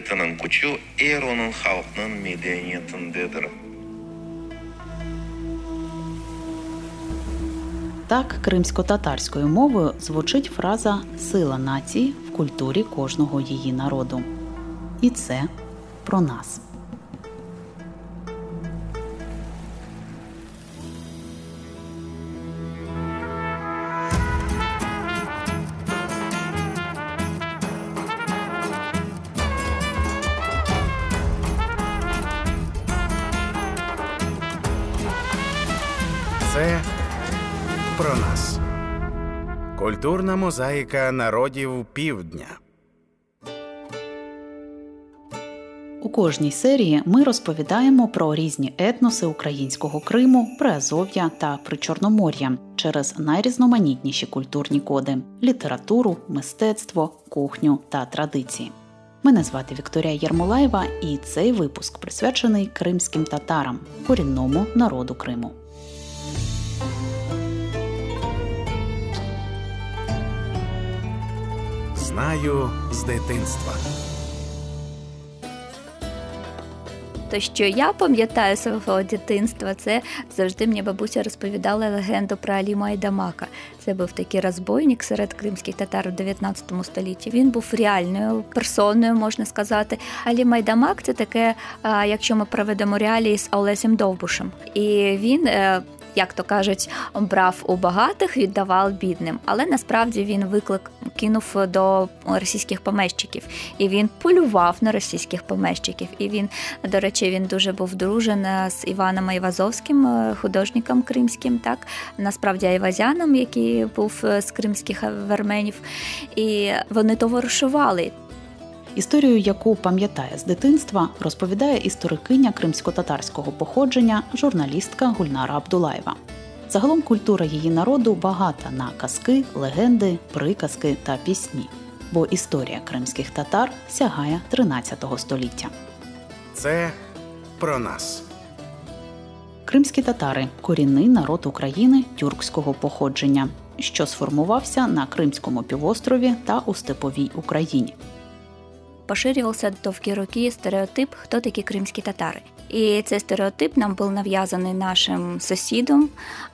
тының күчү эр онун халкынын медениетиндедир Так, кримсько-татарською мовою звучить фраза сила нації в культурі кожного її народу. І це про нас. Це про нас. Культурна мозаїка народів півдня. У кожній серії ми розповідаємо про різні етноси українського Криму, Приазов'я та Причорномор'я через найрізноманітніші культурні коди літературу, мистецтво, кухню та традиції. Мене звати Вікторія Єрмолаєва, і цей випуск присвячений кримським татарам, корінному народу Криму. Знаю з дитинства. То, що я пам'ятаю свого дитинства, це завжди мені бабуся розповідала легенду про Алі Майдамака. Це був такий розбойник серед кримських татар у 19 столітті. Він був реальною персоною, можна сказати. Алі Майдамак це таке, якщо ми проведемо реалії з Олесем Довбушем. І він е, як то кажуть, брав у багатих, віддавав бідним. Але насправді він виклик кинув до російських помещиків, і він полював на російських помещиків. І він, до речі, він дуже був дружен з Іваном Айвазовським, е, художником кримським, так насправді Айвазяном, який був е, з кримських верменів, і вони товаришували. Історію, яку пам'ятає з дитинства, розповідає історикиня кримсько-татарського походження, журналістка Гульнара Абдулаєва. Загалом культура її народу багата на казки, легенди, приказки та пісні, бо історія кримських татар сягає 13 століття. Це про нас. Кримські татари корінний народ України тюркського походження, що сформувався на Кримському півострові та у Степовій Україні поширювався довгі роки стереотип, хто такі кримські татари. І цей стереотип нам був нав'язаний нашим сусідом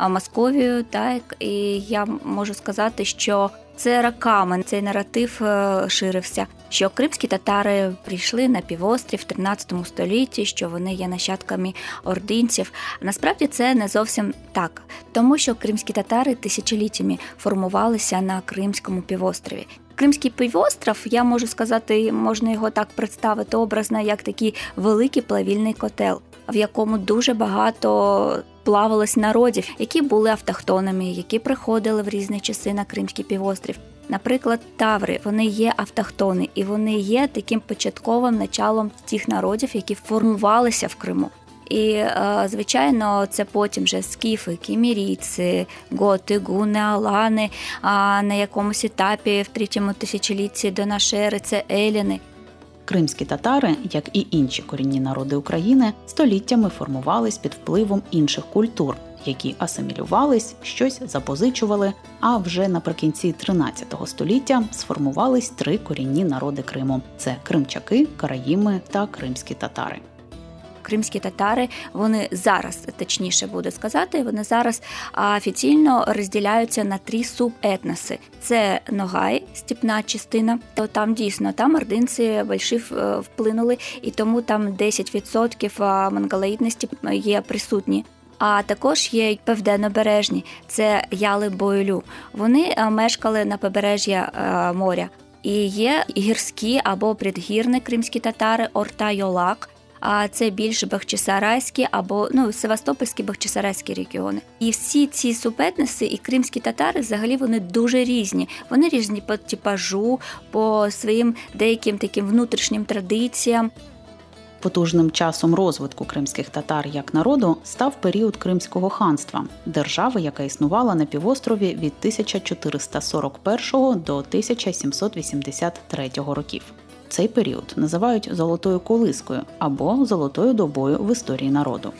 Московією. Так і я можу сказати, що це роками цей наратив е, ширився. Що кримські татари прийшли на півострів в 13 столітті, що вони є нащадками ординців. Насправді це не зовсім так, тому що кримські татари тисячоліттями формувалися на Кримському півострові. Кримський півостров, я можу сказати, можна його так представити образно, як такий великий плавільний котел, в якому дуже багато плавалось народів, які були автохтонами, які приходили в різні часи на Кримський півострів. Наприклад, таври вони є автохтони, і вони є таким початковим началом тих народів, які формувалися в Криму. І, е, звичайно, це потім вже скіфи, кімірійці, готи, гуни, алани, а на якомусь етапі в третьому тисячолітті до нашої ери це еліни. Кримські татари, як і інші корінні народи України, століттями формувались під впливом інших культур, які асимілювались, щось запозичували. А вже наприкінці 13 століття сформувались три корінні народи Криму: це кримчаки, караїми та кримські татари кримські татари вони зараз, точніше буде сказати, вони зараз офіційно розділяються на три субетноси: це Ногай, степна частина. То Там дійсно там ординці більші е, вплинули, і тому там 10% монголоїдності є присутні. А також є південнобережні, це яли бойлю. Вони е, мешкали на побережжя е, моря. І є гірські або предгірні кримські татари, орта Йолак, а це більш Бахчисарайські або ну Севастопольські Бахчисарайські регіони. І всі ці субетниси і кримські татари взагалі вони дуже різні. Вони різні по типажу, по своїм деяким таким внутрішнім традиціям. Потужним часом розвитку кримських татар як народу став період Кримського ханства, держави, яка існувала на півострові від 1441 до 1783 років. Цей період називають золотою колискою або золотою добою в історії народу.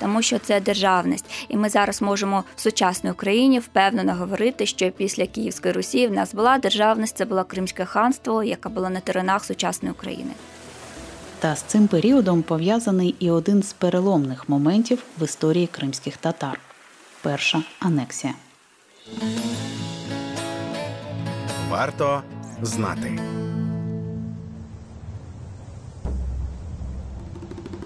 тому що це державність. І ми зараз можемо в сучасній Україні впевнено говорити, що після Київської Русі в нас була державність, це було Кримське ханство, яке було на теренах сучасної України. Та з цим періодом пов'язаний і один з переломних моментів в історії кримських татар перша анексія. Варто знати.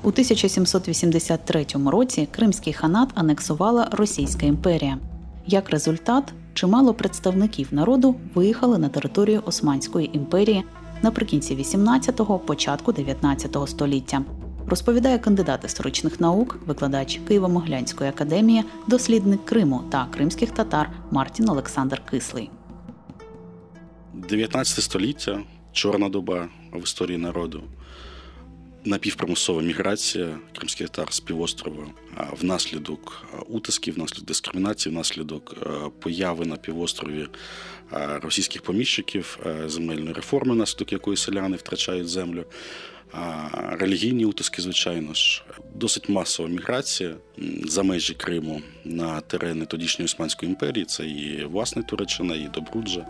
У 1783 році Кримський ханат анексувала Російська імперія. Як результат, чимало представників народу виїхали на територію Османської імперії наприкінці 18-го, початку 19-го століття. Розповідає кандидат історичних наук, викладач Києво-Моглянської академії, дослідник Криму та кримських татар Мартін Олександр Кислий. 19 століття, чорна доба в історії народу, напівпримусова міграція кримських татар з півострова внаслідок утисків, внаслідок дискримінації, внаслідок появи на півострові російських поміщиків, земельної реформи, внаслідок якої селяни втрачають землю. Релігійні утиски, звичайно ж, досить масова міграція за межі Криму на терени тодішньої Османської імперії. Це і власне Туреччина, і Добруджа.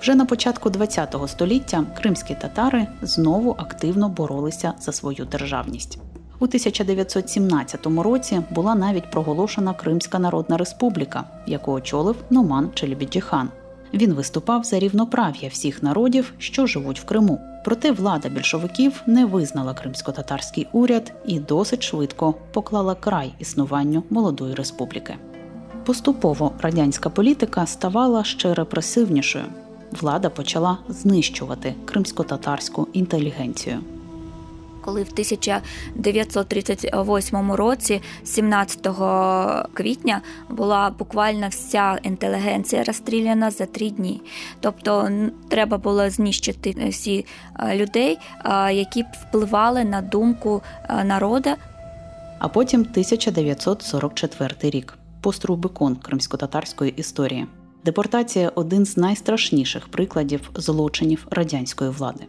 Вже на початку ХХ століття кримські татари знову активно боролися за свою державність. У 1917 році була навіть проголошена Кримська Народна Республіка, яку очолив Номан Челібіджіхан. Він виступав за рівноправ'я всіх народів, що живуть в Криму. Проте влада більшовиків не визнала кримсько-татарський уряд і досить швидко поклала край існуванню молодої республіки. Поступово радянська політика ставала ще репресивнішою. Влада почала знищувати кримсько-татарську інтелігенцію. Коли в 1938 році, 17 квітня, була буквально вся інтелігенція розстріляна за три дні. Тобто треба було знищити всі людей, які б впливали на думку народу. А потім 1944 рік пострубикон кримсько-татарської історії. Депортація один з найстрашніших прикладів злочинів радянської влади.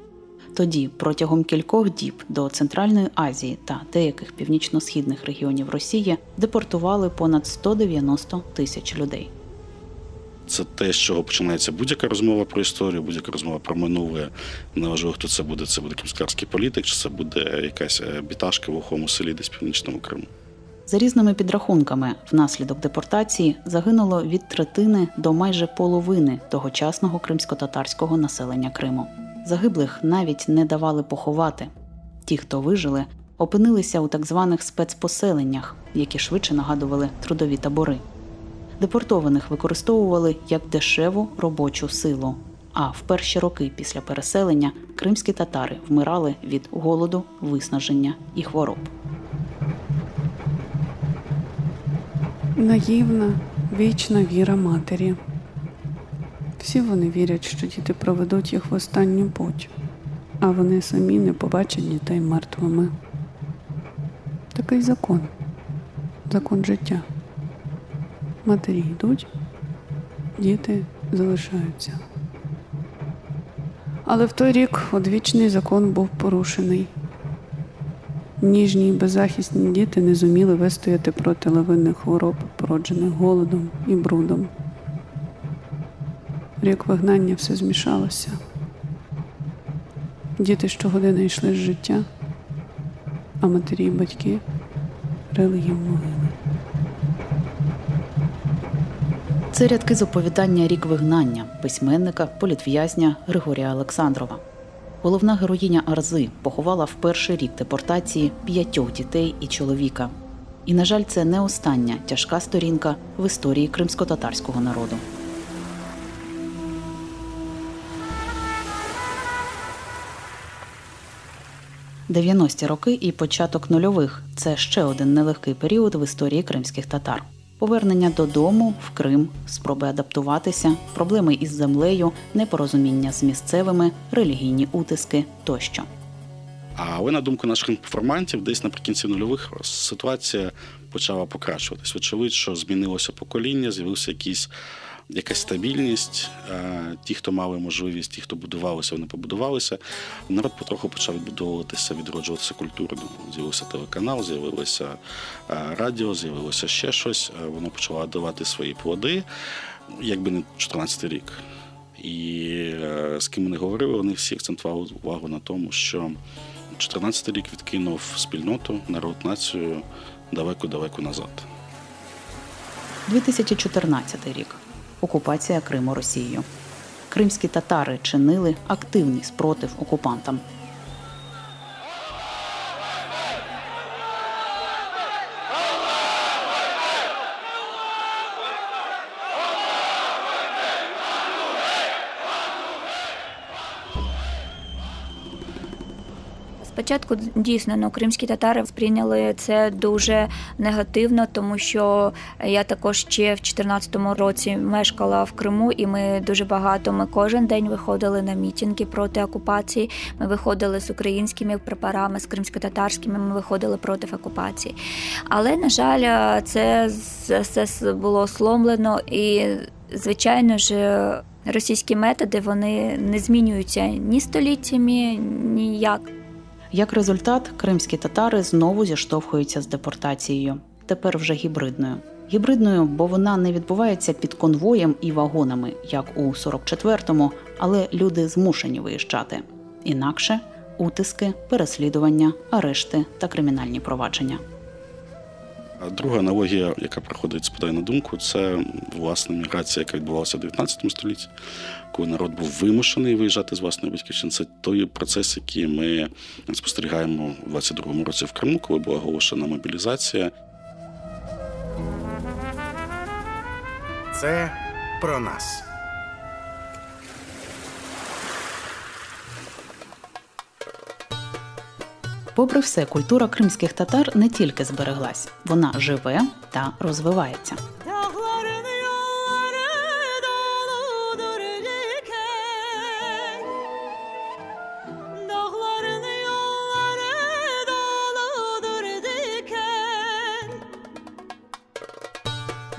Тоді, протягом кількох діб до Центральної Азії та деяких північно-східних регіонів Росії депортували понад 190 тисяч людей. Це те, з чого починається будь-яка розмова про історію, будь-яка розмова про минуле. Неважливо, хто це буде. Це буде кримськарський політик, чи це буде якась біташка в глухому селі, десь північному Криму. За різними підрахунками, внаслідок депортації загинуло від третини до майже половини тогочасного кримсько-татарського населення Криму. Загиблих навіть не давали поховати. Ті, хто вижили, опинилися у так званих спецпоселеннях, які швидше нагадували трудові табори. Депортованих використовували як дешеву робочу силу. А в перші роки після переселення кримські татари вмирали від голоду, виснаження і хвороб. Наївна, вічна віра матері. Всі вони вірять, що діти проведуть їх в останню путь, а вони самі не побачать дітей мертвими. Такий закон, закон життя. Матері йдуть, діти залишаються. Але в той рік одвічний закон був порушений. Ніжні й беззахисні діти не зуміли вистояти проти лавинних хвороб, породжених голодом і брудом. Рік вигнання все змішалося. Діти щогодини йшли з життя, а матері й батьки рили їм могили. Це рядки з оповідання Рік вигнання письменника, політв'язня Григорія Олександрова. Головна героїня Арзи поховала в перший рік депортації п'ятьох дітей і чоловіка. І, на жаль, це не остання тяжка сторінка в історії кримсько-татарського народу. Дев'яності роки і початок нульових це ще один нелегкий період в історії кримських татар. Повернення додому в Крим, спроби адаптуватися, проблеми із землею, непорозуміння з місцевими, релігійні утиски тощо. Але на думку наших інформантів, десь наприкінці нульових ситуація почала покращуватись. Очевидь, що змінилося покоління, з'явився якийсь якась стабільність. Ті, хто мали можливість, ті, хто будувалися, вони побудувалися. Народ потроху почав відбудовуватися, відроджуватися культурно. З'явився телеканал, з'явилося радіо, з'явилося ще щось. Воно почало давати свої плоди, якби не 14 рік. І е, з ким не говорили, вони всі акцентували увагу на тому, що 14 рік відкинув спільноту, народ, націю далеко-далеко назад. 2014 рік. Окупація Криму Росією. Кримські татари чинили активний спротив окупантам. Спочатку дійсно ну, кримські татари сприйняли це дуже негативно, тому що я також ще в 2014 році мешкала в Криму, і ми дуже багато. Ми кожен день виходили на мітинги проти окупації. Ми виходили з українськими прапорами, з кримсько-татарськими. Ми виходили проти окупації. Але на жаль, це все було сломлено і, звичайно ж. Російські методи вони не змінюються ні століттями, ніяк. Як результат, кримські татари знову зіштовхуються з депортацією, тепер вже гібридною. Гібридною, бо вона не відбувається під конвоєм і вагонами, як у 44-му, але люди змушені виїжджати. Інакше утиски, переслідування, арешти та кримінальні провадження. Друга аналогія, яка приходить спадає на думку, це власне міграція, яка відбувалася в 19 столітті, коли народ був вимушений виїжджати з власної батьківщини. Це той процес, який ми спостерігаємо у 22-му році в Криму, коли була оголошена мобілізація. Це про нас. Попри все, культура кримських татар не тільки збереглась, вона живе та розвивається.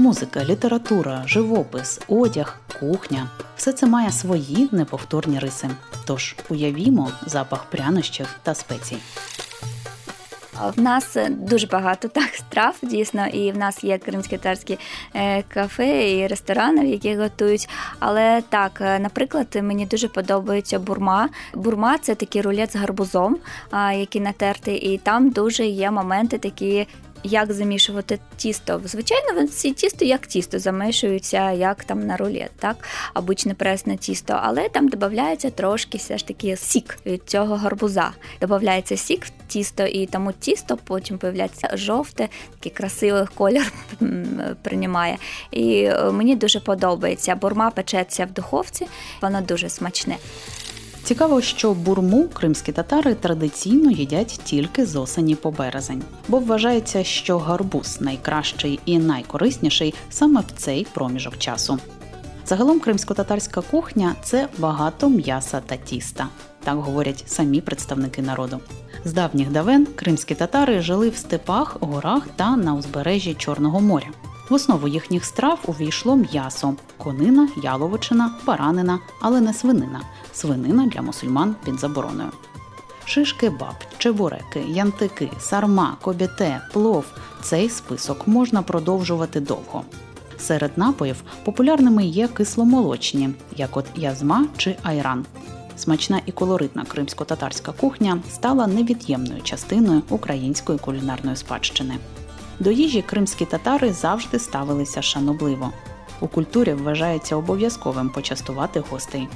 Музика, література, живопис, одяг, кухня все це має свої неповторні риси. Тож уявімо запах прянощів та спецій. В нас дуже багато так страв, дійсно, і в нас є кримсько-татарські е, кафе і ресторани, в які готують. Але так, е, наприклад, мені дуже подобається бурма. Бурма це такий рулет з гарбузом, який натертий, і там дуже є моменти такі як замішувати тісто. Звичайно, ці тісто як тісто замішуються, як там на рулет, так, обичне пресне тісто, але там додається трошки все ж таки сік від цього гарбуза. Додається сік в тісто, і тому тісто потім появляється жовте, такий красивий колір приймає. І е, мені дуже подобається. Бурма печеться в духовці, воно дуже смачне. Цікаво, що бурму кримські татари традиційно їдять тільки з осені по березень, бо вважається, що гарбуз найкращий і найкорисніший саме в цей проміжок часу. Загалом кримсько-татарська кухня це багато м'яса та тіста, так говорять самі представники народу. З давніх давен кримські татари жили в степах, горах та на узбережжі Чорного моря. В основу їхніх страв увійшло м'ясо конина, яловичина, баранина, але не свинина. Свинина для мусульман під забороною. Шиш кебаб, чебуреки, янтики, сарма, кобіте, плов. Цей список можна продовжувати довго. Серед напоїв популярними є кисломолочні, як от язма чи айран. Смачна і колоритна кримсько-татарська кухня стала невід'ємною частиною української кулінарної спадщини. До їжі кримські татари завжди ставилися шанобливо. У культурі вважається обов'язковим почастувати гостей.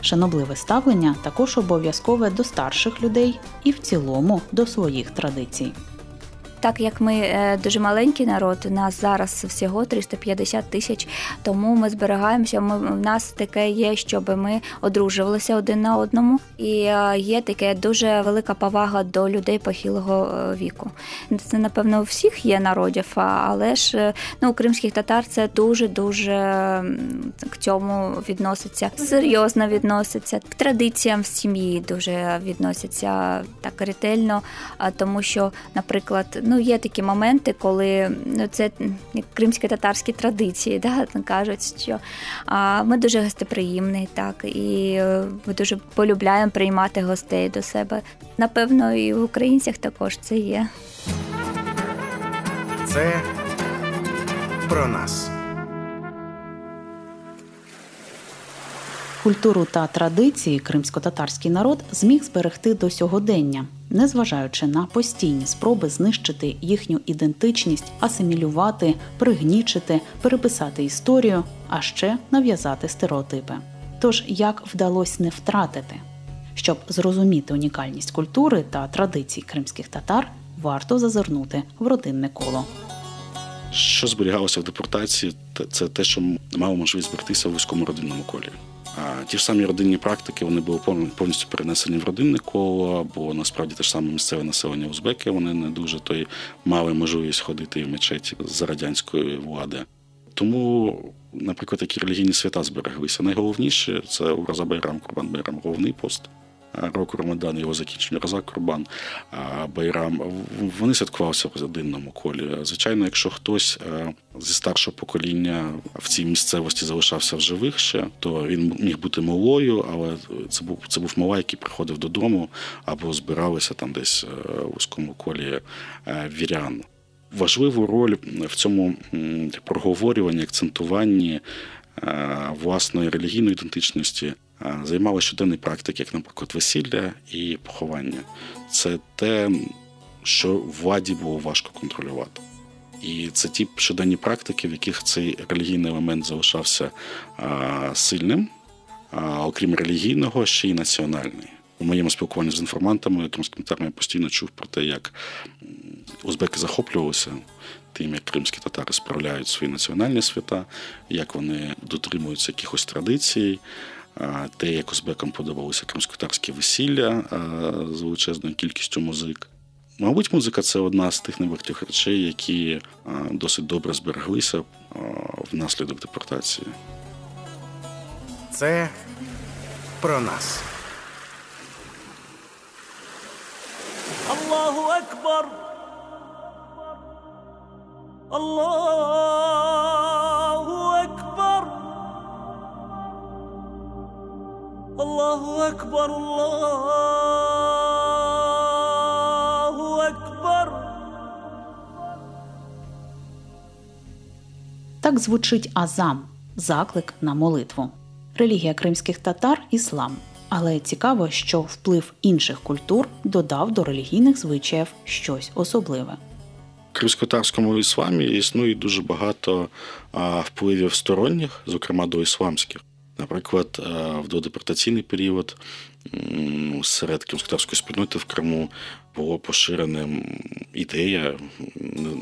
Шанобливе ставлення також обов'язкове до старших людей і в цілому до своїх традицій. Так як ми е, дуже маленький народ, у нас зараз всього 350 тисяч, тому ми зберігаємося. Ми в нас таке є, щоб ми одружувалися один на одному, і е, є таке дуже велика повага до людей похилого е, віку. Це напевно у всіх є народів, але ж ну у кримських татар це дуже дуже к цьому відноситься серйозно відноситься к традиціям в сім'ї. Дуже відносяться так ретельно, тому що, наприклад Ну, є такі моменти, коли ну, це як кримські татарські традиції, да, кажуть, що а, ми дуже гостеприємні, так, і е, ми дуже полюбляємо приймати гостей до себе. Напевно, і в українцях також це є. Це про нас. Культуру та традиції кримсько-татарський народ зміг зберегти до сьогодення, незважаючи на постійні спроби знищити їхню ідентичність, асимілювати, пригнічити, переписати історію, а ще нав'язати стереотипи. Тож як вдалося не втратити? Щоб зрозуміти унікальність культури та традицій кримських татар, варто зазирнути в родинне коло. Що зберігалося в депортації, це те, що мало можливість зберегтися в вузькому родинному колі. Ті ж самі родинні практики вони були повністю перенесені в родинне коло, бо насправді те ж саме місцеве населення узбеки вони не дуже той мали можливість ходити в мечеті за радянської влади. Тому, наприклад, такі релігійні свята збереглися. Найголовніше це Ураза Байрам, Курбан Байрам, головний пост року Рамадан, його закінчення Раза Курбан, Байрам. Вони святкувалися в родинному колі. Звичайно, якщо хтось е, зі старшого покоління в цій місцевості залишався в живих ще, то він міг бути малою, але це був це був мала, який приходив додому або збиралися там десь е, у вузькому колі е, вірян важливу роль в цьому проговорюванні, акцентуванні е, власної релігійної ідентичності е, займали щоденні практики, як, наприклад, весілля і поховання. Це те, що владі було важко контролювати. І це ті щоденні практики, в яких цей релігійний елемент залишався е, сильним, а окрім релігійного, ще й національний. У моєму спілкуванні з інформантами, кримськими татарами я постійно чув про те, як узбеки захоплювалися тим, як кримські татари справляють свої національні свята, як вони дотримуються якихось традицій, а, те, як Озбекам подобалося кримськотарське весілля з величезною кількістю музик. Мабуть, музика це одна з тих небагатьох речей, які досить добре збереглися внаслідок депортації. Це про нас. Аллаху Акбар! Аллах! الله أكبر الله أكبر Так звучить азам заклик на молитву. Релігія кримських татар іслам. Але цікаво, що вплив інших культур додав до релігійних звичаїв щось особливе. В кримсько-татарському ісламі існує дуже багато а, впливів сторонніх, зокрема до ісламських. Наприклад, в додепортаційний період серед кримсько-татарської спільноти в Криму було поширеним ідея,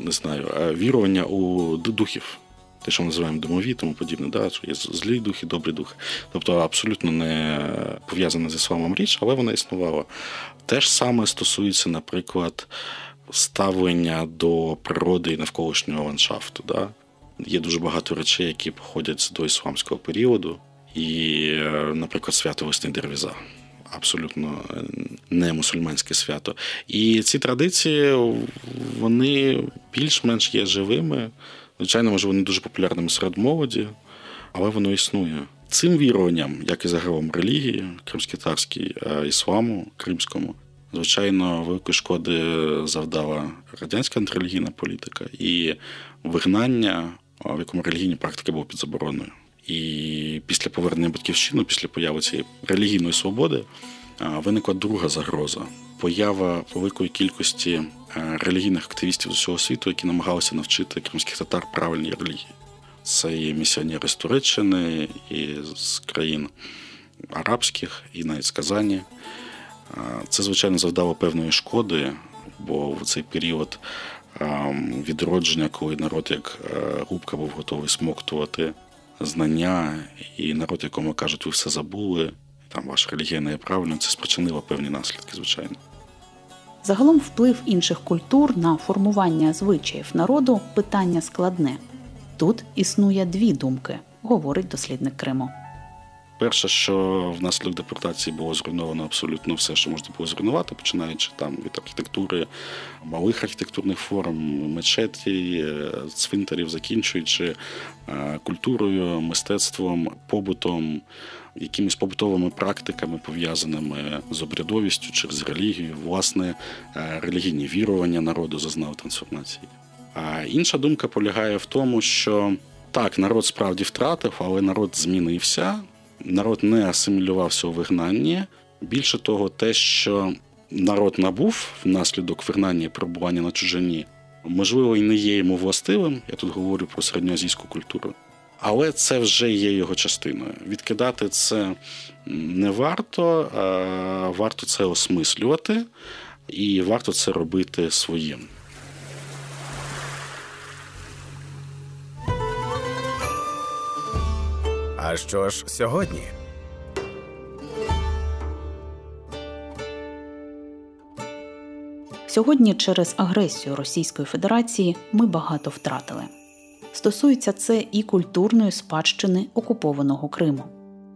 не, знаю, вірування у духів. Те, що ми називаємо домові, тому подібне, да, що є злі духи, добрі духи. Тобто абсолютно не пов'язана з ісламом річ, але вона існувала. Те ж саме стосується, наприклад, ставлення до природи і навколишнього ландшафту. Да? Є дуже багато речей, які походять з доісламського періоду, і, е, наприклад, свято весни Дервіза. Абсолютно е, не мусульманське свято. І ці традиції вони більш-менш є живими. Звичайно, може, вони дуже популярними серед молоді, але воно існує. Цим віруванням, як і загалом релігії, кримсько-татарській, е, ісламу, кримському, звичайно, великої шкоди завдала радянська антирелігійна політика і вигнання, в якому релігійні практики були під забороною. І після повернення батьківщини, після появи цієї релігійної свободи, виникла друга загроза поява великої кількості е, релігійних активістів з усього світу, які намагалися навчити кримських татар правильній релігії. Це і місіонери з Туреччини, і з країн арабських, і навіть з Казані. Це, звичайно, завдало певної шкоди, бо в цей період ем, відродження, коли народ як е, губка був готовий смоктувати знання, і народ, якому кажуть, ви все забули, там ваша релігія не є правильною, це спричинило певні наслідки, звичайно. Загалом вплив інших культур на формування звичаїв народу питання складне. Тут існує дві думки, говорить дослідник Криму. Перше, що внаслідок депортації було зруйновано абсолютно все, що можна було зруйнувати, починаючи там від архітектури, малих архітектурних форм, мечеті, е, цвинтарів, закінчуючи е, культурою, мистецтвом, побутом, якимись побутовими практиками, пов'язаними з обрядовістю через релігію, власне, е, релігійні вірування народу зазнав трансформації. А інша думка полягає в тому, що так, народ справді втратив, але народ змінився, народ не асимілювався у вигнанні. Більше того, те, що народ набув внаслідок вигнання і перебування на чужині, можливо, і не є йому властивим. Я тут говорю про середньоазійську культуру. Але це вже є його частиною. Відкидати це не варто, а варто це осмислювати, і варто це робити своїм. А що ж сьогодні? Сьогодні через агресію Російської Федерації ми багато втратили. Стосується це і культурної спадщини окупованого Криму.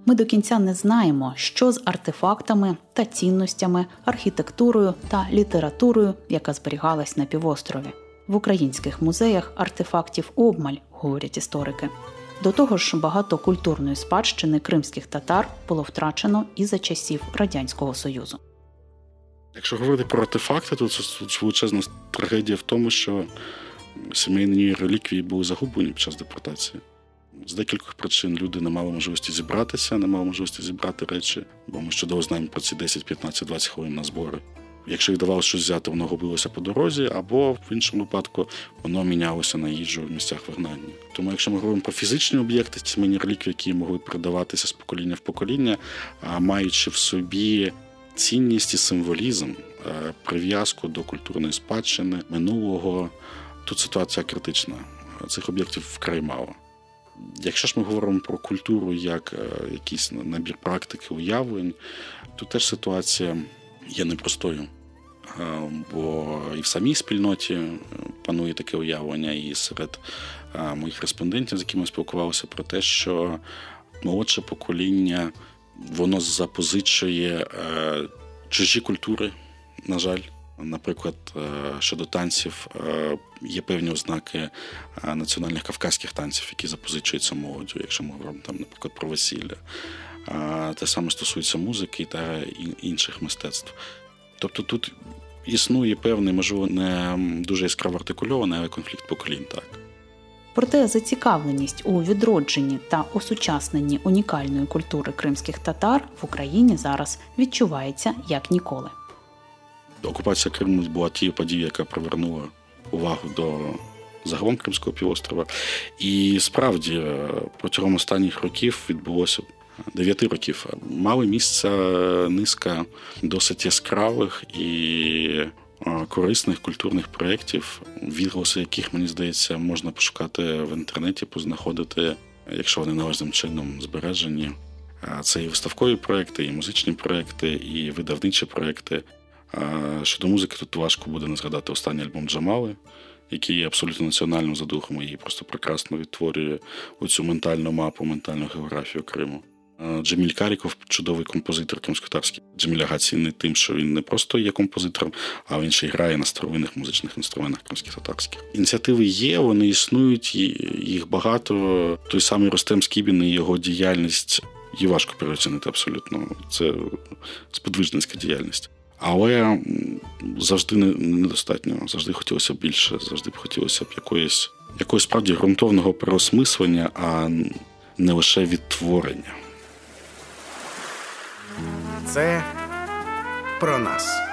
Ми до кінця не знаємо, що з артефактами та цінностями, архітектурою та літературою, яка зберігалась на півострові. В українських музеях артефактів обмаль, говорять історики. До того ж, багато культурної спадщини кримських татар було втрачено і за часів Радянського Союзу. Якщо говорити про артефакти, то це величезна трагедія в тому, що сімейні реліквії були загублені під час депортації. З декількох причин люди не мали можливості зібратися, не мали можливості зібрати речі, бо ми чудово знаємо про ці 10, 15, 20 хвилин на збори. Якщо їх давалося щось взяти, воно губилося по дорозі, або в іншому випадку воно мінялося на їжу в місцях вигнання. Тому, якщо ми говоримо про фізичні об'єкти, сімейні реліквії, які могли передаватися з покоління в покоління, маючи в собі цінність і символізм, е, прив'язку до культурної спадщини минулого, тут ситуація критична. Цих об'єктів вкрай мало. Якщо ж ми говоримо про культуру як е, якийсь набір практики, уявлень, то теж ситуація є непростою. Е, бо і в самій спільноті панує таке уявлення, і серед моїх респондентів, з якими спілкувалися, про те, що молодше покоління воно запозичує чужі культури, на жаль. Наприклад, щодо танців є певні ознаки національних кавказьких танців, які запозичуються молоддю, якщо ми говоримо там, наприклад, про весілля. Те саме стосується музики та інших мистецтв. Тобто тут існує певний, можливо, не дуже яскраво артикульований, але конфлікт поколінь, так. Проте зацікавленість у відродженні та осучасненні унікальної культури кримських татар в Україні зараз відчувається як ніколи. Окупація Криму була тією подією, яка привернула увагу до загалом Кримського півострова. І справді протягом останніх років відбулося дев'яти років. Мали місце низка досить яскравих і корисних культурних проєктів, відголоси яких, мені здається, можна пошукати в інтернеті, познаходити, якщо вони належним чином збережені. Це і виставкові проекти, і музичні проекти, і видавничі проекти. Щодо музики, тут важко буде не згадати останній альбом Джамали, який є абсолютно національним за духом і просто прекрасно відтворює оцю ментальну мапу, ментальну географію Криму. Джеміль Каріков чудовий композитор кримськотарський. Джеміль Ага цінний тим, що він не просто є композитором, а він ще й грає на старовинних музичних інструментах кримських татарських. Ініціативи є, вони існують, їх багато. Той самий Ростем Скібін і його діяльність її важко переоцінити абсолютно. Це сподвижницька діяльність. Але завжди недостатньо. Завжди хотілося більше, завжди б хотілося б якоїсь якогось справді ґрунтовного переосмислення, а не лише відтворення. Це про нас.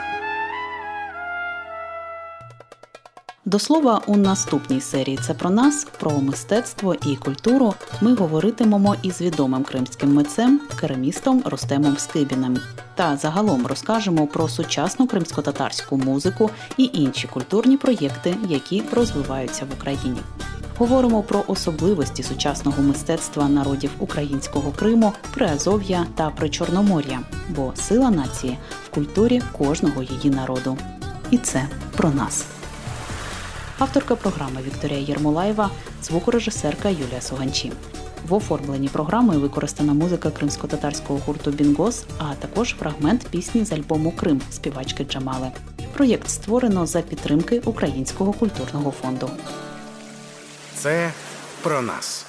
До слова, у наступній серії це про нас, про мистецтво і культуру. Ми говоритимемо із відомим кримським митцем, керамістом Ростемом Скибіним. Та загалом розкажемо про сучасну кримсько-татарську музику і інші культурні проєкти, які розвиваються в Україні. Говоримо про особливості сучасного мистецтва народів українського Криму, Приазов'я та Причорномор'я, бо сила нації в культурі кожного її народу. І це про нас. Авторка програми Вікторія Єрмолаєва, звукорежисерка Юлія Суганчі. В оформленні програми використана музика кримсько-татарського гурту Бінгос, а також фрагмент пісні з альбому Крим співачки Джамали. Проєкт створено за підтримки Українського культурного фонду. Це про нас.